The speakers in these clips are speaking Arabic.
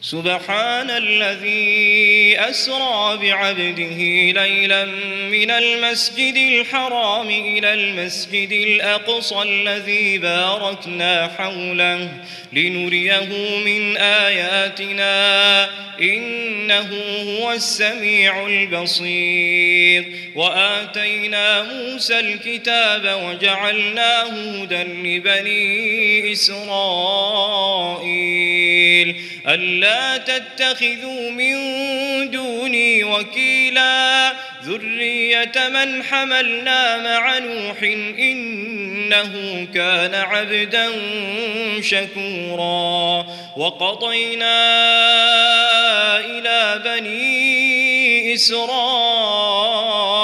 سبحان الذي أسرى بعبده ليلا من المسجد الحرام إلى المسجد الأقصى الذي باركنا حوله لنريه من آياتنا إنه هو السميع البصير. وآتينا موسى الكتاب وجعلناه هدى لبني إسرائيل. ألا تتخذوا من دوني وكيلا. ذرية من حملنا مع نوح إنه كان عبدا شكورا. وقضينا إلى بني إسرائيل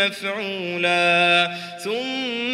مفعولا ثم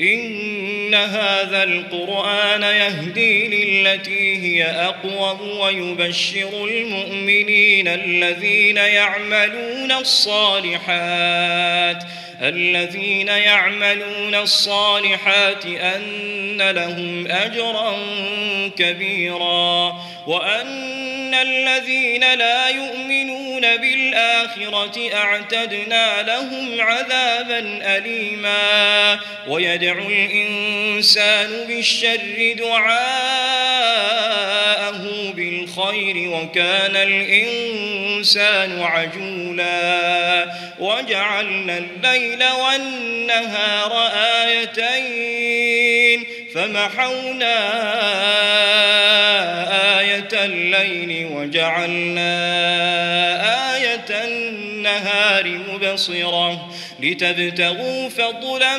إن هذا القرآن يهدي للتي هي أقوم ويبشر المؤمنين الذين يعملون الصالحات. الذين يعملون الصالحات أن لهم أجرا كبيرا وأن الذين لا يؤمنون بالآخرة أعتدنا لهم عذابا أليما ويدعو الإنسان بالشر دعاءه بالخير وكان الإنسان عجولا وجعلنا الليل والنهار آيتين فمحونا آية الليل وجعلنا آية النهار مبصرة لتبتغوا فضلا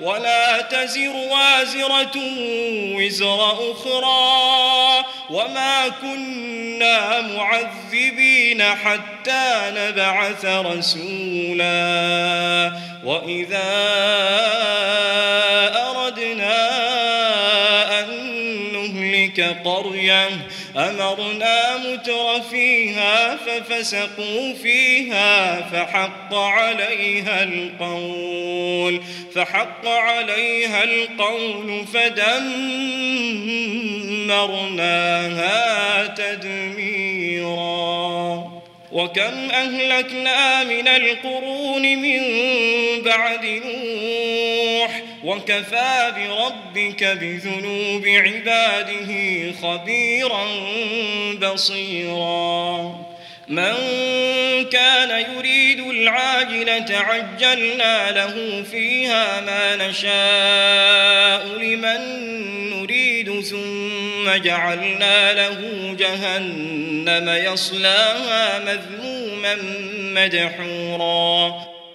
ولا تزر وازرة وزر أخرى وما كنا معذبين حتى نبعث رسولا وإذا أردنا أن نهلك قرية أمرنا متر فيها ففسقوا فيها فحق عليها القول فحق عليها القول فدمرناها تدميرا. وكم أهلكنا من القرون من بعد نوح وكفى بربك بذنوب عباده خبيرا بصيرا. من كان يريد العاجلة عجلنا له فيها ما نشاء لمن نريد ثم جعلنا له جهنم يصلاها مذموما مدحورا.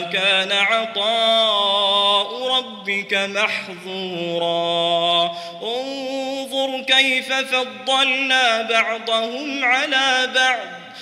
كان عطاء ربك محظورا. انظر كيف فضلنا بعضهم على بعض.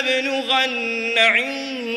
إما يبلغن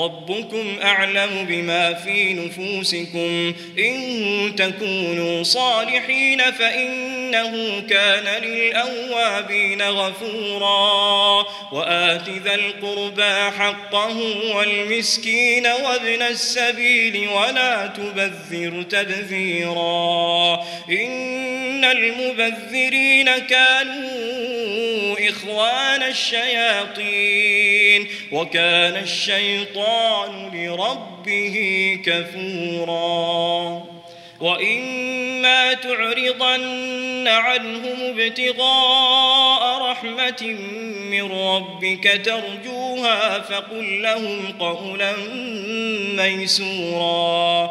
ربكم أعلم بما في نفوسكم. إن تكونوا صالحين فإنه كان للأوابين غفورا. وآت ذا القربى حقه والمسكين وابن السبيل ولا تبذر تبذيرا. إن المبذرين كانوا إخوان الشياطين. وكان الشيطان لربه كفورا. وإما تعرضن عنهم ابتغاء رحمة من ربك ترجوها فقل لهم قولا ميسورا.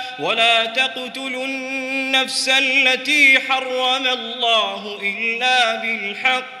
ولا تقتلوا النفس التي حرم الله إلا بالحق.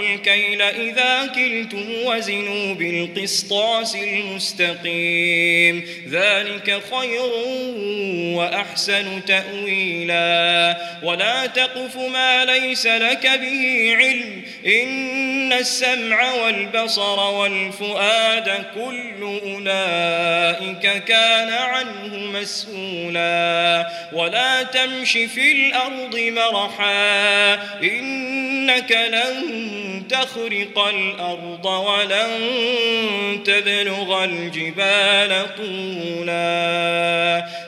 الكيل إذا كلتم وزنوا بالقسطاس المستقيم. ذلك خير وأحسن تأويلا. ولا تقف ما ليس لك به علم. إن السمع والبصر والفؤاد كل أولئك كان عنه مسؤولا. ولا تمش في الأرض مرحا. إنك لن تخرق الأرض ولن تبلغ الجبال طولا.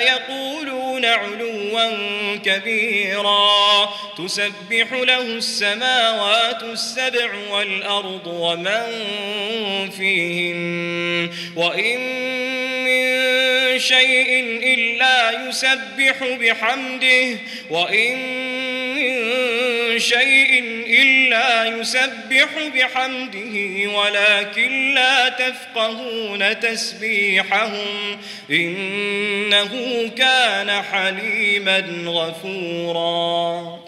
يقولون علوا كبيرا. تسبح له السماوات السبع والأرض ومن فيهم وإن من شيء إلا يسبح بحمده. وإن من شيء إلا يسبح بحمده ولكن لا تفقهون تسبيحهم. إنه كان حليما غفورا.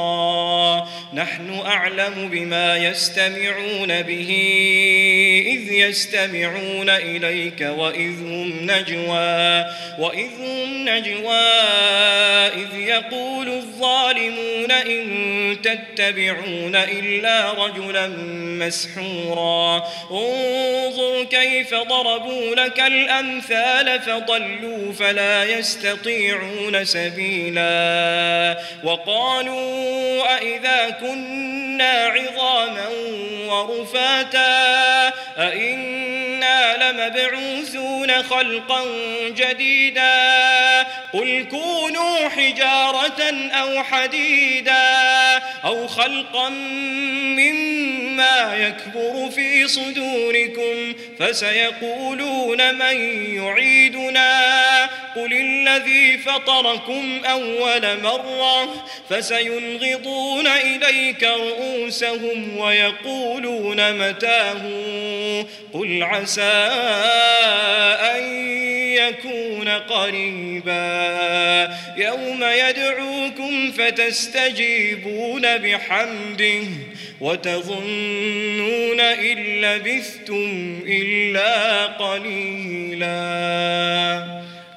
نحن أعلم بما يستمعون به إذ يستمعون إليك وإذ هم نجوى وإذ هم نجوى يقول الظالمون إن تتبعون إلا رجلا مسحورا. انظر كيف ضربوا لك الأمثال فضلوا فلا يستطيعون سبيلا. وقالوا أئذا كنا عظاما ورفاتا أئنا لمبعوثون خلقا جديدا قل كونوا حجارة أو حديدا أو خلقا مما يكبر في صدوركم فسيقولون من يعيدنا. قل الذي فطركم أول مرة فسينغضون إليك رؤوسهم ويقولون متاه. قل عسى أن يكون قريبا. يوم يدعوكم فتستجيبون بحمده. وتظنون إن لبثتم إلا قليلا.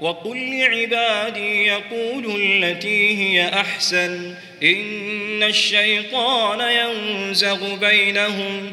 وقل لعبادي يقولوا التي هي أحسن. إن الشيطان ينزغ بينهم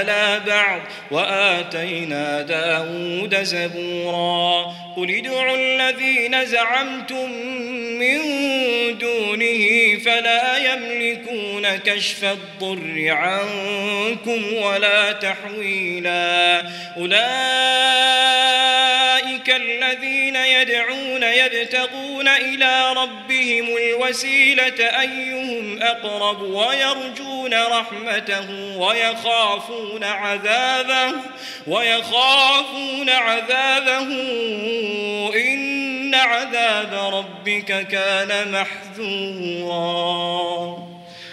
بعض وآتينا داود زبورا. قل ادعوا الذين زعمتم من دونه فلا يملكون كشف الضر عنكم ولا تحويلا. أولئك الذين يدعون يبتغون إلى ربهم الوسيلة أيهم أقرب ويرجون يرجون رحمته ويخافون عذابه ويخافون عذابه. إن عذاب ربك كان محذورا.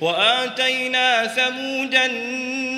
وآتينا ثمود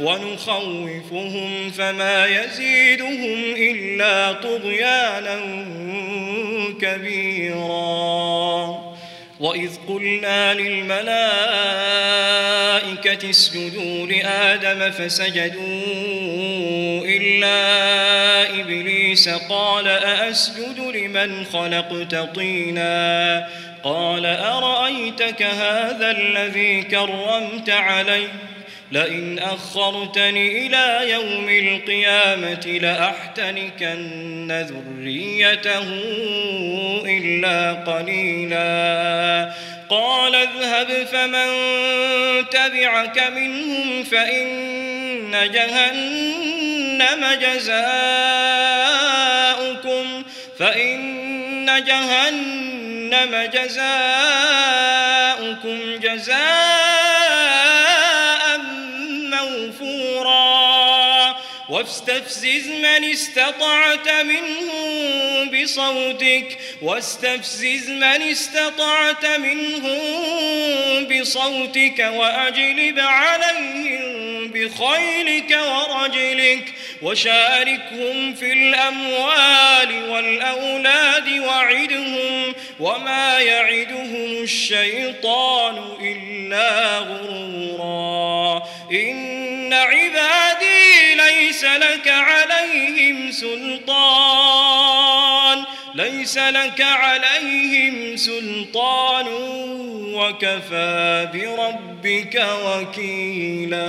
ونخوفهم فما يزيدهم إلا طغيانا كبيرا. وإذ قلنا للملائكة اسجدوا لآدم فسجدوا إلا إبليس قال أأسجد لمن خلقت طينا؟ قال أرأيتك هذا الذي كرمت عليه لئن أخرتني إلى يوم القيامة لأحتنكن ذريته إلا قليلا. قال اذهب فمن تبعك منهم فإن جهنم جزاؤكم فإن جهنم جزاؤكم جزاء واستفزز من استطعت منهم بصوتك واستفزز من استطعت منهم بصوتك وأجلب عليهم بخيلك ورجلك وشاركهم في الأموال والأولاد وعدهم وما يعدهم الشيطان إلا غرورا. إن عبادي ليس لك عليهم سلطان ليس لك عليهم سلطان وكفى بربك وكيلا.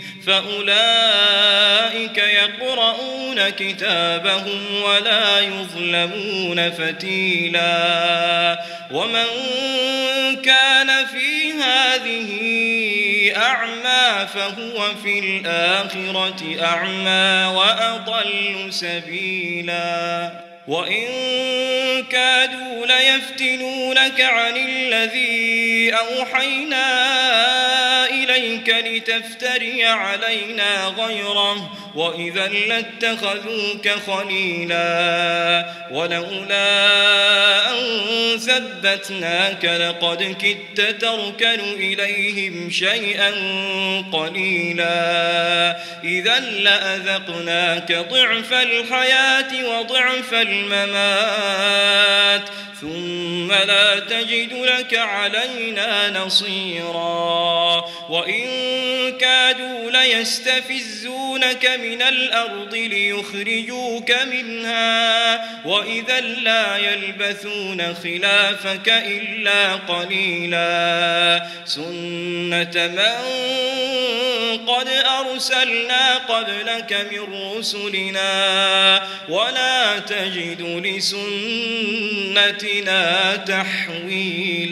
فأولئك يقرؤون كتابهم ولا يظلمون فتيلا. ومن كان في هذه أعمى فهو في الآخرة أعمى وأضل سبيلا. وإن كادوا ليفتنونك عن الذي أوحينا إليك لتفتري علينا غيره وإذا لاتخذوك خليلا ولولا أن ثبتناك لقد كدت تركن إليهم شيئا قليلا إذا لأذقناك ضعف الحياة وضعف الممات ثم لا تجد لك علينا نصيرا. وإن كادوا ليستفزونك من الأرض ليخرجوك منها. وإذا لا يلبثون خلافك إلا قليلا. سنة من قد أرسلنا قبلك من رسلنا. ولا تجد لسنتنا تحويلاً.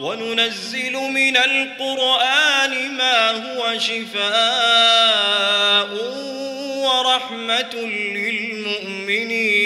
وننزل من القرآن ما هو شفاء ورحمة للمؤمنين.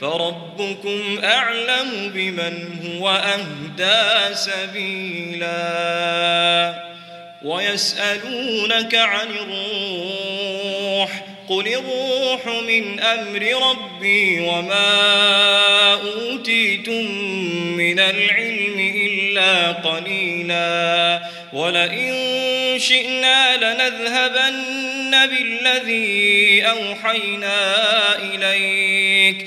فربكم أعلم بمن هو أهدى سبيلا ويسألونك عن الروح قل الروح من أمر ربي وما أوتيتم من العلم إلا قليلا ولئن شئنا لنذهبن بالذي أوحينا إليك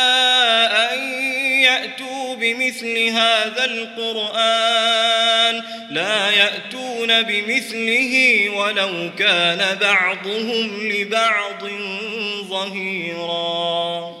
بمثل هذا القرآن لا يأتون بمثله ولو كان بعضهم لبعض ظهيراً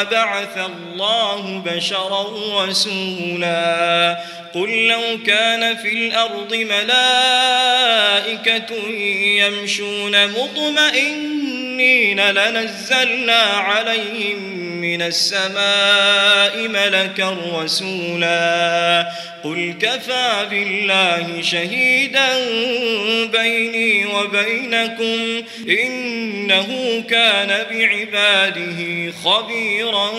أبعث الله بشرا رسولا. قل لو كان في الأرض ملائكة يمشون مطمئنين لنزلنا عليهم من السماء ملكا رسولا قل كفى بالله شهيدا بيني وبينكم إنه كان بعباده خبيرا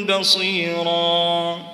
بصيرا.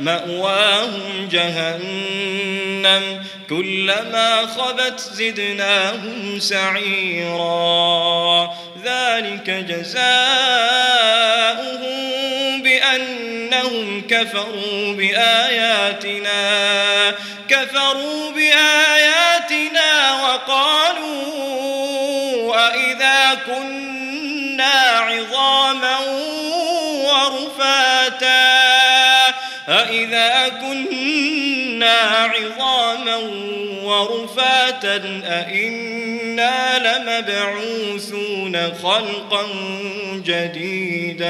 مأواهم جهنم كلما خبت زدناهم سعيرا ذلك جزاؤهم بأنهم كفروا بآياتنا كفروا بآياتنا وقالوا أئذا كنا عظاما أئذا كنا عظاما ورفاتا أئنا لمبعوثون خلقا جديدا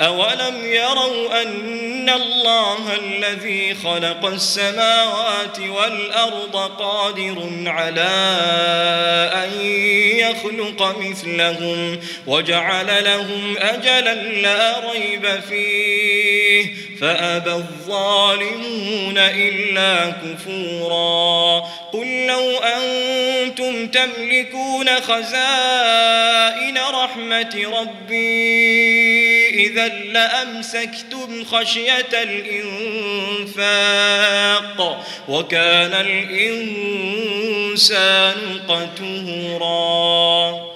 أولم يروا أن الله الذي خلق السماوات والأرض قادر على أن يخلق مثلهم وجعل لهم أجلا لا ريب فيه فأبى الظالمون إلا كفورا. قل لو أنتم تملكون خزائن رحمة ربي إذا لأمسكتم خشية الإنفاق وكان الإنسان قتورا.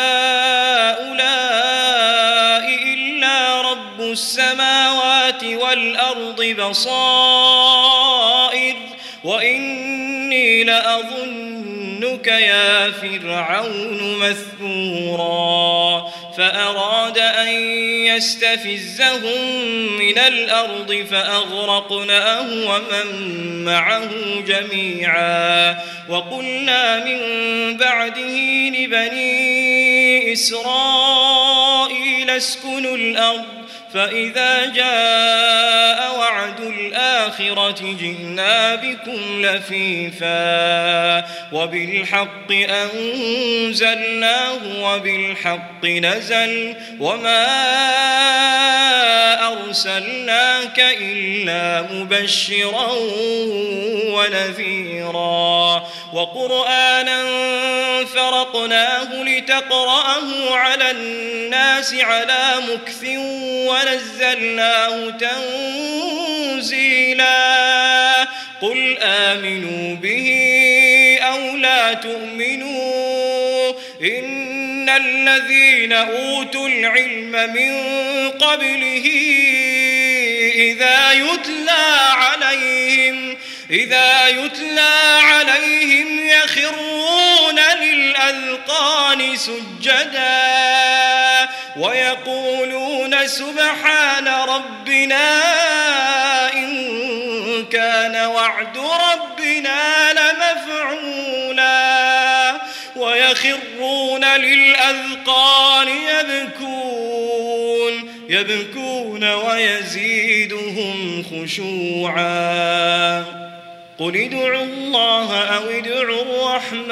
بصائر وإني لأظنك يا فرعون مثبورا. فأراد أن يستفزهم من الأرض فأغرقناه ومن معه جميعا. وقلنا من بعده لبني إسرائيل اسكنوا الأرض فإذا جاء وعد الآخرة جئنا بكم لفيفا وبالحق أنزلناه وبالحق نزل وما أرسلناك إلا مبشرا ونذيرا. وقرآنا فرقناه لتقرأه على الناس على مكث ونزلناه تنزيلا. قل آمنوا به أو لا تؤمنوا إن الذين أوتوا العلم من قبله إذا يتلى عليهم إذا يتلى عليهم يخرون للأذقان سجدا ويقولون سبحان ربنا إن كان وعد ربنا لمفعولا. ويخرون للأذقان يبكون يبكون ويزيدهم خشوعا. قل ادعوا الله أو ادعوا الرحمن.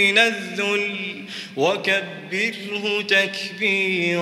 من الذل وكبره تكبيرا.